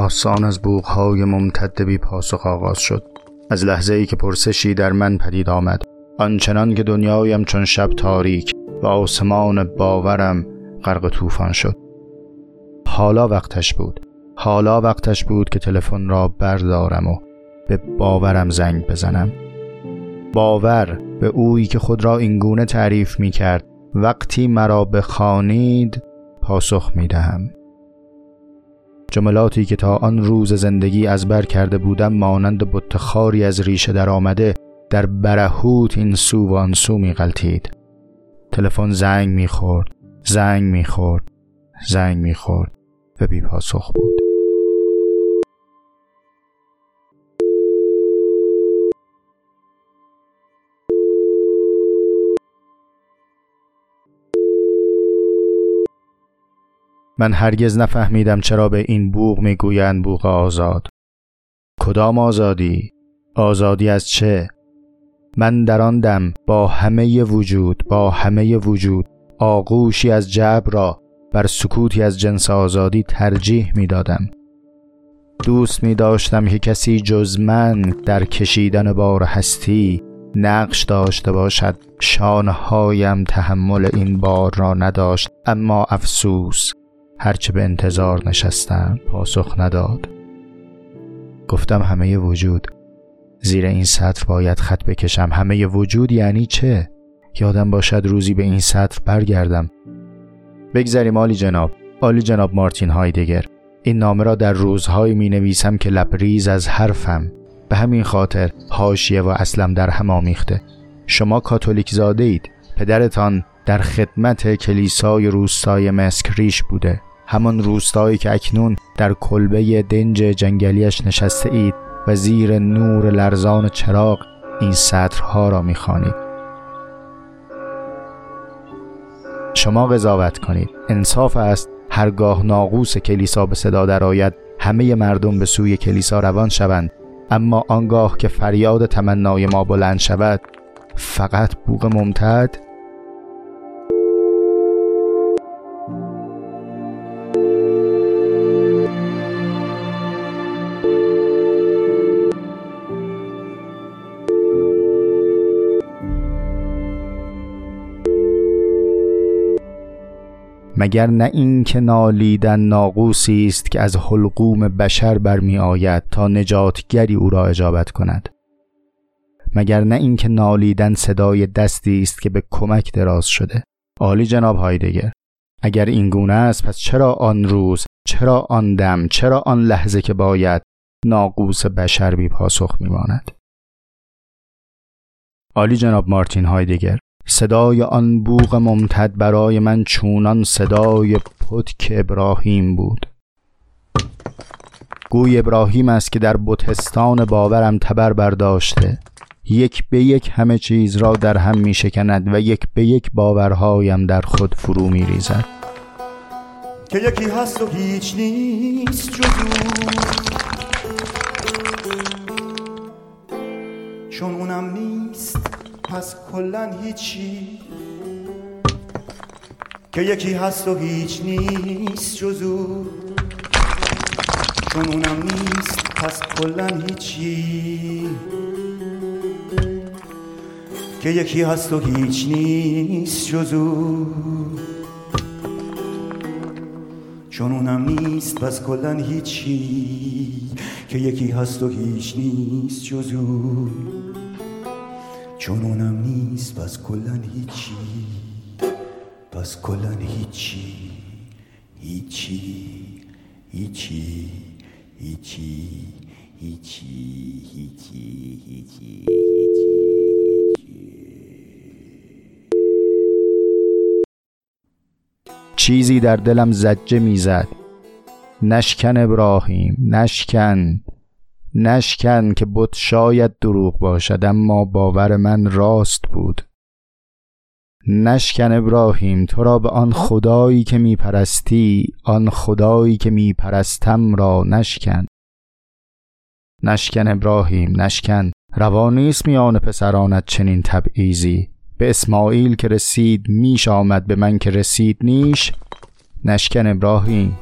داستان از بوغهای ممتد بی پاسخ آغاز شد. از لحظه ای که پرسشی در من پدید آمد. آنچنان که دنیایم چون شب تاریک و آسمان باورم غرق طوفان شد. حالا وقتش بود. حالا وقتش بود که تلفن را بردارم و به باورم زنگ بزنم. باور به اویی که خود را اینگونه تعریف می کرد وقتی مرا بخوانید پاسخ می دهم جملاتی که تا آن روز زندگی از بر کرده بودم مانند بتخاری از ریشه در آمده در برهوت این سو و آن سو می غلطید. تلفن زنگ می‌خورد زنگ می‌خورد زنگ می‌خورد و بی پاسخ بود. من هرگز نفهمیدم چرا به این بوغ می‌گویند بوغ آزاد کدام آزادی؟ آزادی از چه؟ من در آن دم با همه وجود با همه وجود آغوشی از جبر را بر سکوتی از جنس آزادی ترجیح می دادم. دوست می داشتم که کسی جز من در کشیدن بار هستی نقش داشته باشد شانهایم تحمل این بار را نداشت اما افسوس هرچه به انتظار نشستم پاسخ نداد. گفتم همه وجود. زیر این سطر باید خط بکشم. همه وجود یعنی چه؟ یادم باشد روزی به این سطر برگردم. بگذریم آلی جناب. آلی جناب مارتین هایدگر. این نامه را در روزهایی می نویسم که لبریز از حرفم. به همین خاطر حاشیه و اصلم در هم آمیخته. شما کاتولیک زاده اید. پدرتان در خدمت کلیسای روستای مسکریش بوده. همان روستایی که اکنون در کلبه دنج جنگلیش نشسته اید و زیر نور لرزان چراغ این سطرها را می‌خوانید. شما قضاوت کنید. انصاف است. هرگاه ناقوس کلیسا به صدا درآید همه مردم به سوی کلیسا روان شوند. اما آنگاه که فریاد تمنای ما بلند شود فقط بوق ممتد مگر نه این که نالیدن ناقوسی است که از حلقوم بشر برمی آید تا نجاتگری او را اجابت کند؟ مگر نه این که نالیدن صدای دستی است که به کمک دراز شده؟ عالی جناب هایدگر اگر این گونه است پس چرا آن روز چرا آن دم چرا آن لحظه که باید ناقوس بشر بی پاسخ میماند؟ عالی جناب مارتین هایدگر صدای آن بوغ ممتد برای من چونان صدای پتک ابراهیم بود. گوی ابراهیم است که در بتستان باورم تبر برداشته. یک به یک همه چیز را در هم می شکند و یک به یک باورهایم در خود فرو می ریزد. که یکی هست و هیچ نیست چون اونم نیست پس کلا هیچی که یکی هست و هیچ نیست جزو. چون اونم نیست پس کلا هیچی که یکی هست و هیچ نیست جزو. چون اونم نیست پس کلا هیچی که یکی هست و هیچ نیست جز او چون اونم نیست پس کلن هیچی. پس کلن هیچی. هیچی. هیچی. هیچی. هیچی. هیچی. هیچی. چیزی در دلم زجه می‌زد. نشکن ابراهیم نشکن. نشکن که بت شاید دروغ باشد اما باور من راست بود. نشکن ابراهیم تو را به آن خدایی که میپرستی آن خدایی که میپرستم را نشکن. نشکن ابراهیم نشکن. روا نیست میان پسرانت چنین تبعیزی به اسماعیل که رسید میش آمد. به من که رسید نیش. نشکن ابراهیم.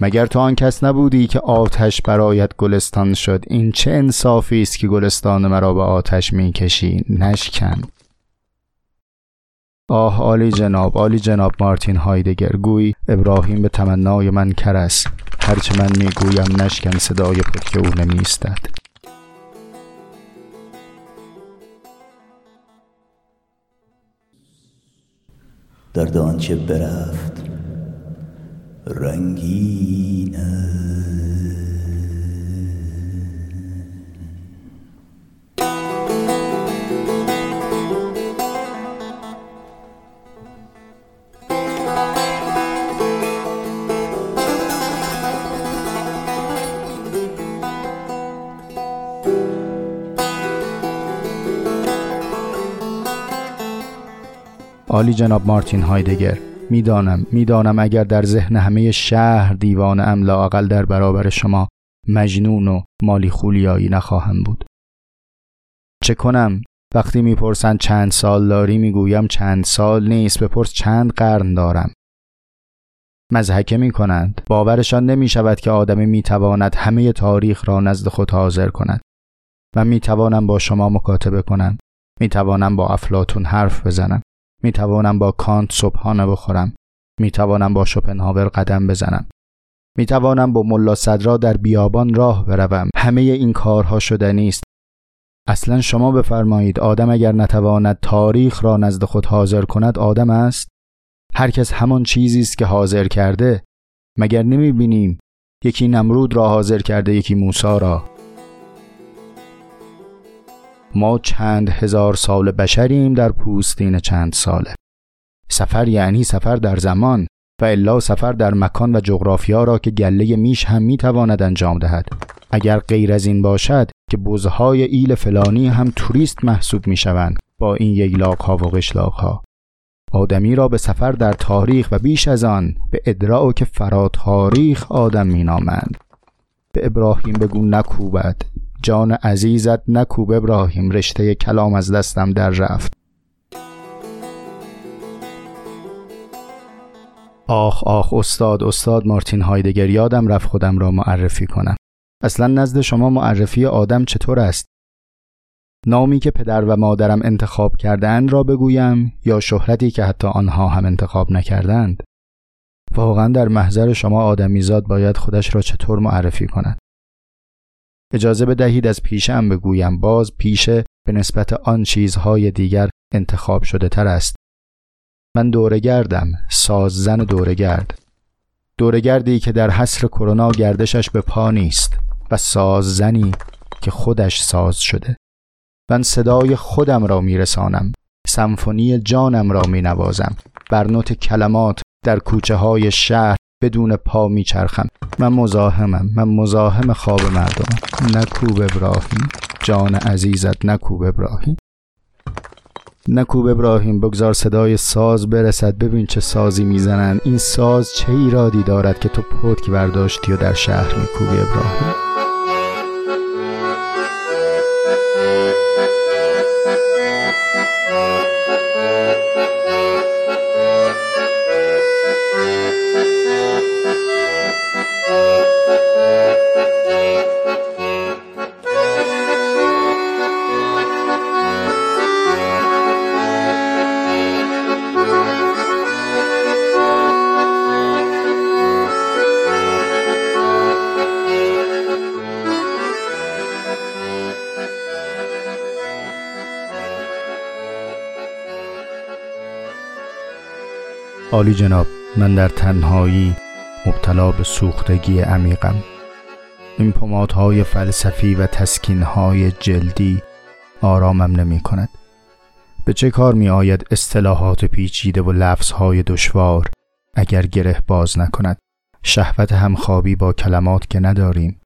مگر تو آن کس نبودی که آتش برایت گلستان شد؟ این چه انصافی است که گلستان مرا به آتش می‌کشی؟ نشکن. آه عالی جناب عالی جناب مارتین هایدگر گوی ابراهیم به تمنای من کرس هرچه من می‌گویم نشکن صدای پتک او نمیستد درد آنچه برفت رنگین عالی جناب مارتین هایدگر می‌دانم. می‌دانم اگر در ذهن همه شهر دیوان ام لاقل در برابر شما مجنون و مالی خولیایی نخواهم بود. چه کنم؟ وقتی می‌پرسند چند سال داری می‌گویم چند سال نیست. بپرس چند قرن دارم. مزحکه می کنند باورشان نمی شود که آدمی می تواند همه تاریخ را نزد خود حاضر کند. من می توانم با شما مکاتبه کنم. می توانم با افلاتون حرف بزنم. می توانم با کانت صبحانه بخورم. می توانم با شوپنهاور قدم بزنم. می توانم با ملا صدرا در بیابان راه بروم. همه این کارها شدنی است اصلا شما بفرمایید آدم اگر نتواند تاریخ را نزد خود حاضر کند آدم است؟ هر کس همان چیزی است که حاضر کرده. مگر نمی بینیم یکی نمرود را حاضر کرده یکی موسی را؟ ما چند هزار سال بشریم در پوستین چند ساله. سفر یعنی سفر در زمان و الا سفر در مکان و جغرافیا را که گله میش هم می‌تواند انجام دهد. اگر غیر از این باشد که بزهای ایل فلانی هم توریست محسوب می‌شوند با این ییلاق ها و قشلاق ها آدمی را به سفر در تاریخ و بیش از آن به ادراک فرا تاریخ آدم مینامند. به ابراهیم بگو نکوبد. جان عزیزت نکوب ابراهیم رشته کلام از دستم در رفت. آخ آخ استاد استاد مارتین هایدگر یادم رفت خودم را معرفی کنم. اصلا نزد شما معرفی آدم چطور است؟ نامی که پدر و مادرم انتخاب کردند را بگویم یا شهرتی که حتی آنها هم انتخاب نکردند؟ واقعا در محضر شما آدمیزاد باید خودش را چطور معرفی کند؟ اجازه بدهید از پیشم بگویم باز پیشه به نسبت آن چیزهای دیگر انتخاب شده تر است. من دورگردم ساززن دورگرد دورگردی که در حصر کرونا گردشش به پا نیست و ساززنی که خودش ساز شده. من صدای خودم را میرسانم سمفونی جانم را می نوازم بر نوت کلمات در کوچه های شهر بدون پا میچرخم. من مزاحمم. من مزاحم خواب مردمم نکوب ابراهیم. جان عزیزت نکوب ابراهیم. نکوب ابراهیم. بگذار صدای ساز برسد. ببین چه سازی می‌زنن. این ساز چه ایرادی دارد که تو پتک برداشتی و در شهر میکوبی ابراهیم؟ عالی جناب من در تنهایی مبتلا به سوختگی عمیقم. این پمادهای فلسفی و تسکینهای جلدی آرامم نمی کند به چه کار می آید اصطلاحات پیچیده و لفظهای دشوار اگر گره باز نکند؟ شهوت همخوابی با کلمات که نداریم.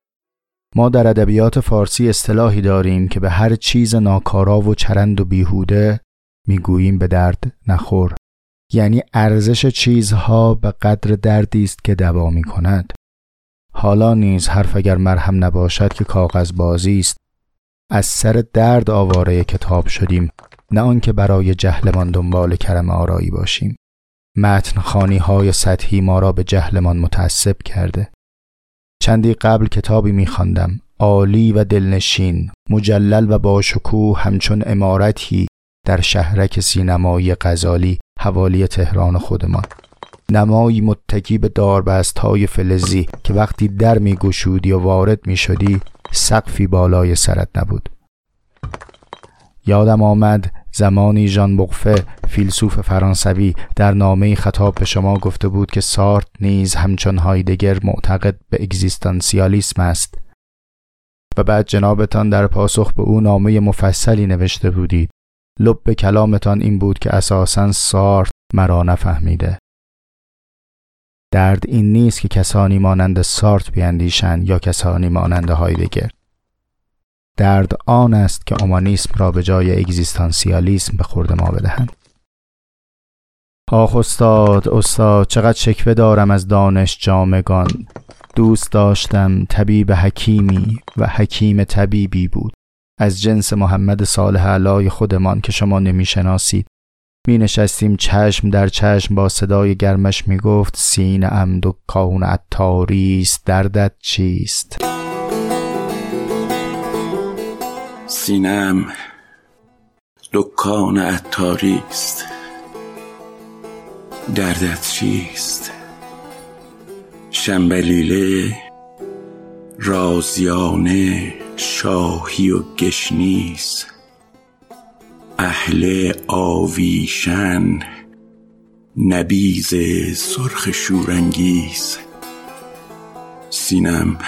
ما در ادبیات فارسی اصطلاحی داریم که به هر چیز ناکارا و چرند و بیهوده می‌گوییم به درد نخور. یعنی ارزش چیزها به قدر دردی است که دوا می کند. حالا نیز حرف اگر مرهم نباشد که کاغذ بازی است. از سر درد آواره کتاب شدیم نه آنکه برای جهلمان دنبال کرم آرایی باشیم. متن خانی های سطحی ما را به جهلمان متعصب کرده. چندی قبل کتابی میخواندم عالی و دلنشین مجلل و با شکوه همچون امارتی در شهرک سینمایی غزالی حوالی تهران خودمان. نمایی متکی به داربست های فلزی که وقتی در می گشودی و وارد می شدی سقفی بالای سرت نبود. یادم آمد زمانی ژان بغفه فیلسوف فرانسوی در نامه خطاب به شما گفته بود که سارت نیز همچون هایدگر معتقد به اگزیستانسیالیسم است. و بعد جنابتان در پاسخ به او نامه مفصلی نوشته بودید لب کلامتان این بود که اساسا سارت مرا نفهمیده. درد این نیست که کسانی مانند سارت بیندیشند یا کسانی مانند هایدگر. درد آن است که اومانیسم را به جای اگزیستانسیالیسم به خورد ما بدهند. آخ استاد استاد چقدر شکوه دارم از دانش جامگان. دوست داشتم طبیب حکیمی و حکیم طبیبی بود. از جنس محمد صالح علای خودمان که شما نمی‌شناسید. می نشستیم چشم در چشم با صدای گرمش می گفت سین عمد و کون عطاریست دردت چیست؟ سینم دکان عطاری است. دردت چیست؟ شنبلیله رازیانه. شاهی و گشنیز اهل آویشن نبیز سرخ شورانگیز. سینم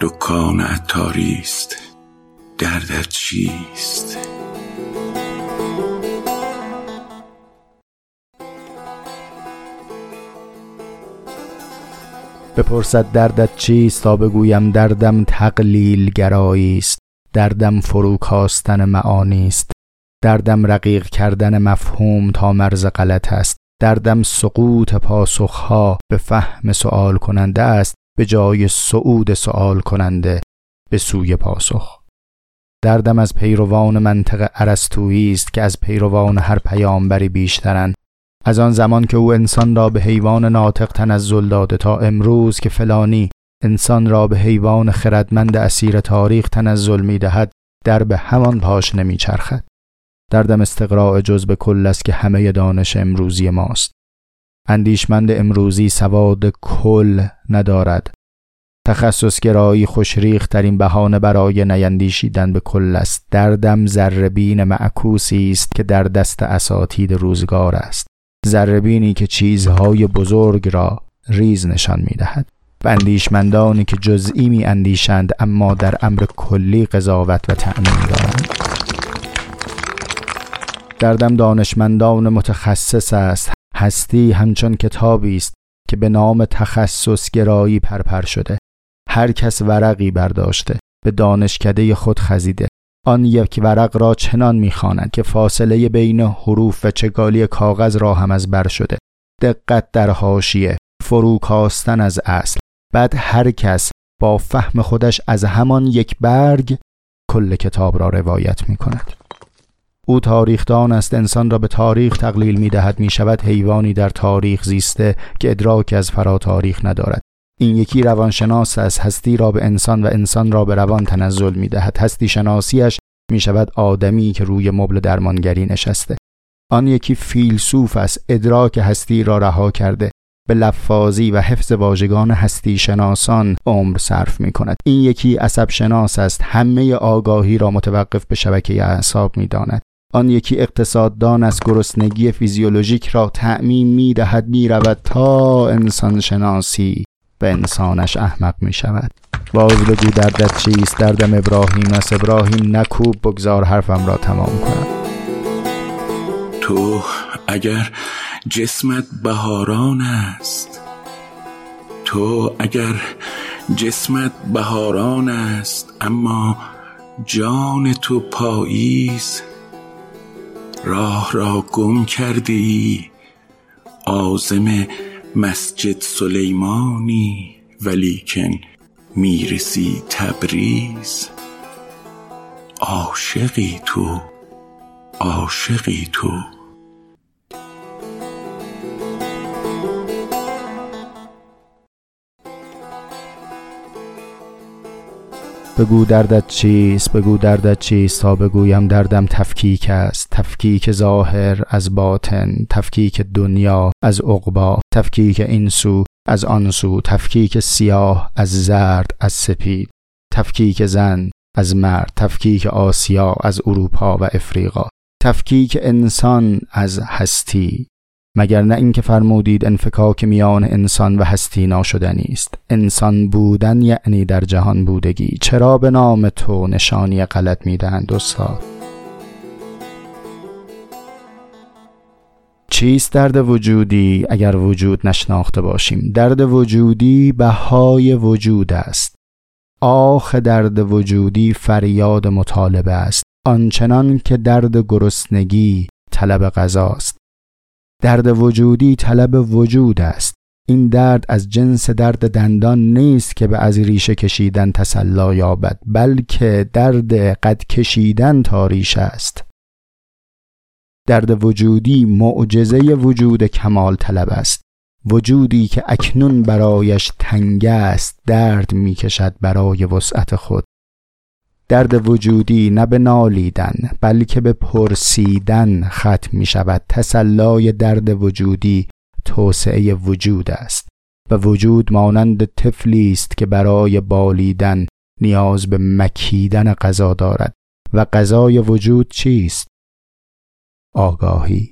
دکان عطاری است دردت چیست؟ بپرسد دردت چیست تا بگویم دردم تقلیل گرایی است. دردم فروکاستن معانی است. دردم رقیق کردن مفهوم تا مرز غلط است. دردم سقوط پاسخها به فهم سوال کننده است. به جای صعود سوال کننده به سوی پاسخ. دردم از پیروان منطق ارسطویی است که از پیروان هر پیامبری بیشترند از آن زمان که او انسان را به حیوان ناطق تنزل داده تا امروز که فلانی انسان را به حیوان خردمند اسیر تاریخ تنزل می دهد در به همان پاش نمی چرخد. دردم استقراع جز به کل است که همه دانش امروزی ماست. اندیشمند امروزی سواد کل ندارد تخصص گرایی خوشریخ ترین بهانه برای نیندیشیدن به کل است دردم ذربین معکوسی است که در دست اساتید روزگار است ذربینی که چیزهای بزرگ را ریز نشان می دهد و اندیشمندانی که جزئی می اندیشند اما در امر کلی قضاوت و تأمین دارند. دردم دانشمندان متخصص است. هستی همچون کتابی است که به نام تخصص گرایی پرپر شده. هر کس ورقی برداشته به دانشکده خود خزیده. آن یک ورق را چنان می‌خواند که فاصله بین حروف و چگالی کاغذ را هم از بر شده. دقت در حاشیه. فروکاستن از اصل. بعد هر کس با فهم خودش از همان یک برگ کل کتاب را روایت می کند او تاریخدان است انسان را به تاریخ تقلیل می دهد می شود حیوانی در تاریخ زیسته که ادراک از فرا تاریخ ندارد. این یکی روانشناس است هستی را به انسان و انسان را به روان تنزل می دهد هستی شناسیش می شود آدمی که روی مبل درمانگری نشسته. آن یکی فیلسوف است ادراک هستی را رها کرده. به لفاظی و حفظ واژگان هستی شناسان عمر صرف می کند این یکی عصب شناس است همه آگاهی را متوقف به شبکه اعصاب می داند آن یکی اقتصاددان از گرسنگی فیزیولوژیک را تعمیم می دهد می رود تا انسان شناسی به انسانش احمق می شود باز بگو دردت چیست؟ دردم ابراهیم است. ابراهیم نکوب بگذار حرفم را تمام کنم. تو اگر جسمت بهاران است تو اگر جسمت بهاران است اما جان تو پاییز راه را گم کردی آزم مسجد سلیمانی ولیکن می‌رسی تبریز. عاشقی تو عاشقی تو. بگو دردت چیست بگو دردت چیست تا بگویم دردم تفکیک است. تفکیک ظاهر از باطن تفکیک دنیا از عقبا تفکیک این سو از آن سو تفکیک سیاه از زرد از سپید تفکیک زن از مرد تفکیک آسیا از اروپا و افریقا تفکیک انسان از هستی. مگر نه اینکه فرمودید انفکاک میان انسان و هستی ناشدنی است. انسان بودن یعنی در جهان بودگی. چرا به نام تو نشانی غلط می‌دهند استاد؟ چیست درد وجودی اگر وجود نشناخته باشیم؟ درد وجودی بهای وجود است. آخ درد وجودی فریاد مطالبه است. آنچنان که درد گرسنگی طلب غذاست. درد وجودی طلب وجود است. این درد از جنس درد دندان نیست که به از ریشه کشیدن تسلا یابد بلکه درد قد کشیدن تا ریشه است. درد وجودی معجزه وجود کمال طلب است. وجودی که اکنون برایش تنگ است درد می کشد برای وسعت خود. درد وجودی نه به نالیدن بلکه به پرسیدن ختم می شود تسلای درد وجودی توسعه وجود است و وجود مانند طفلی است که برای بالیدن نیاز به مکیدن غذا دارد. و غذای وجود چیست؟ آگاهی.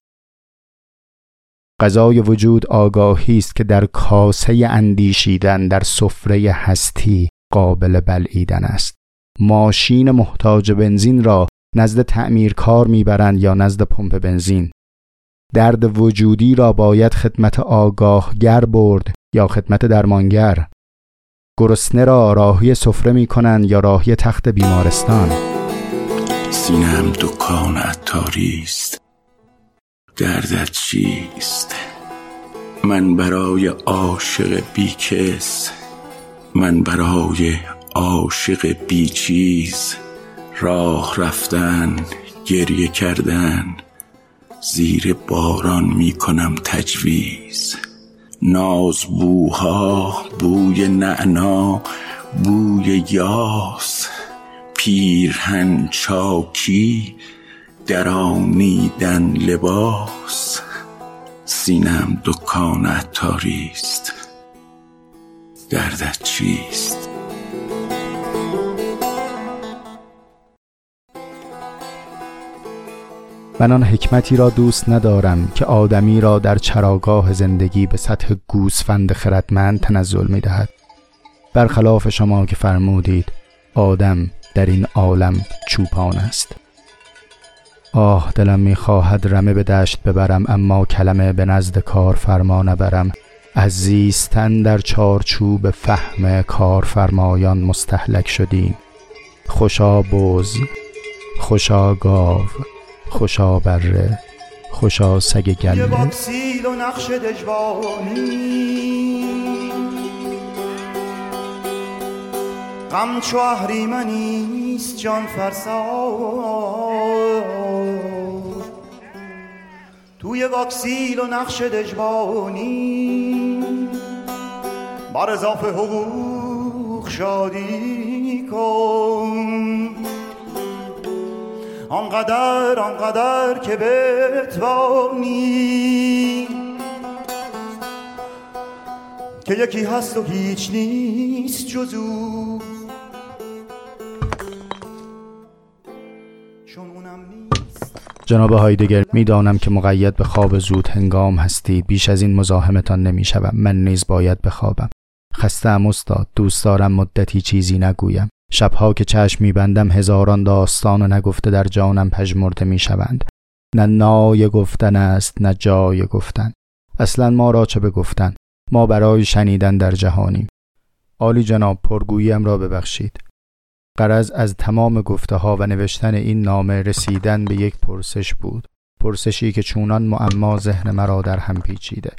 غذای وجود آگاهی است که در کاسه اندیشیدن در سفره هستی قابل بلعیدن است. ماشین محتاج بنزین را نزد تعمیرکار می‌برند یا نزد پمپ بنزین. درد وجودی را باید خدمت آگاهگر برد یا خدمت درمانگر. گرسنه را راهی سفره می کنند یا راهی تخت بیمارستان. سینم دکان عطاری است. دردت چیست؟ من برای عاشق بیکس. من برای عاشق بیچیز راه رفتن گریه کردن زیر باران می کنم تجویز. ناز بوها بوی نعنا بوی یاس پیرهن چاکی درانیدن لباس. سینم دکان عطاری است دردت چیست؟ من آن حکمتی را دوست ندارم که آدمی را در چراگاه زندگی به سطح گوسفند خردمند تنزل می دهد برخلاف شما که فرمودید آدم در این عالم چوپان است. آه دلم می‌خواهد رمه به دشت ببرم اما کلمه به نزد کار فرما نبرم. از زیستن در چارچوب فهم کارفرمایان مستحلک شدیم. خوشا بز خوشا گاو. خوشا بره خوشا سگ گله. یه و نقش دجوانی غم چو اهریمنیست جان فرسا. توی واکسیل و نقش دجوانی بر اضافه حقوق شادی کن. آنقدر آنقدر که بتوانی. که یکی هست و هیچ نیست جزو. جناب هایدگر می‌دانم که مقید به خواب زود هنگام هستید بیش از این مزاحمتان نمی شوم من نیز باید بخوابم. خسته ام استاد. دوست دارم مدتی چیزی نگویم. شبها که چشم میبندم هزاران داستان و نگفته در جانم پژمرده می‌شوند. نه نای گفتن است نه جای گفتن. اصلا ما را چه بگفتن؟ ما برای شنیدن در جهانیم. عالی جناب پرگوییم را ببخشید. قرض از تمام گفته ها و نوشتن این نامه رسیدن به یک پرسش بود. پرسشی که چونان معما ذهن مرا در هم پیچیده.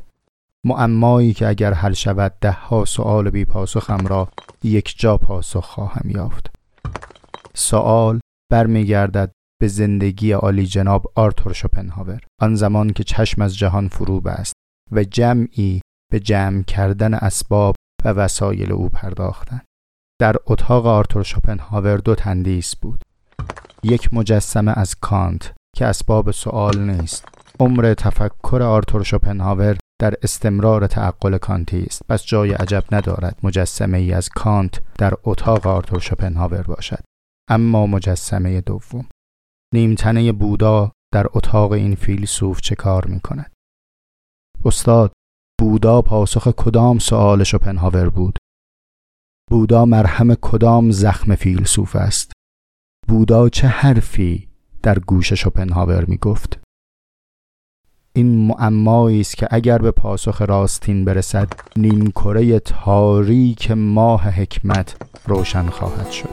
معمایی که اگر حل شود ده ها سؤال بی پاسخم را یک جا پاسخ خواهم یافت. سوال برمیگردد به زندگی عالی جناب آرتور شوپنهاور. آن زمان که چشم از جهان فرو بست و جمعی به جمع کردن اسباب و وسایل او پرداختند. در اتاق آرتور شوپنهاور دو تندیس بود. یک مجسمه از کانت که اسباب سوال نیست. عمر تفکر آرتور شوپنهاور در استمرار تعقل کانتی است. پس جای عجب ندارد مجسمه ای از کانت در اتاق آرتور شوپنهاور باشد. اما مجسمه دوم. نیمتنه بودا در اتاق این فیلسوف چه کار می کند؟ استاد بودا پاسخ کدام سؤال شوپنهاور بود؟ بودا مرهم کدام زخم فیلسوف است؟ بودا چه حرفی در گوش شوپنهاور می گفت این معمایی است که اگر به پاسخ راستین برسد نیم کره تاریک ماه حکمت روشن خواهد شد.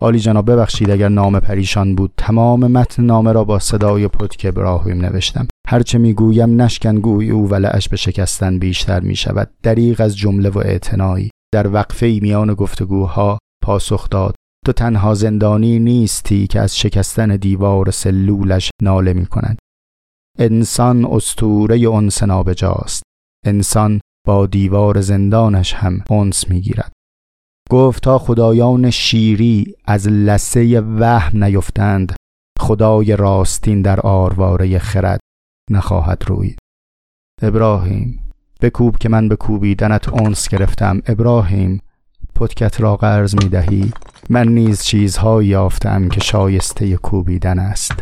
عالی جناب ببخشید اگر نام پریشان بود. تمام متن نامه را با صدای پتک ابراهیم نوشتم. هرچه می‌گویم نشکن گوی او ولعش به شکستن بیشتر می شود دریغ از جمله و اعتنایی. در وقفه میان گفتگوها پاسخ داد. تو تنها زندانی نیستی که از شکستن دیوار سلولش ناله می کند. انسان استوره انس نابجاست. انسان با دیوار زندانش هم انس می گیرد. گفت تا خدایان شیری از لسه وهم نیفتند خدای راستین در آرواره خرد نخواهد روی ابراهیم بکوب که من به کوبیدنت اونس گرفتم. ابراهیم پتکت را قرض می دهی من نیز چیزهایی یافتم که شایسته کوبیدن است.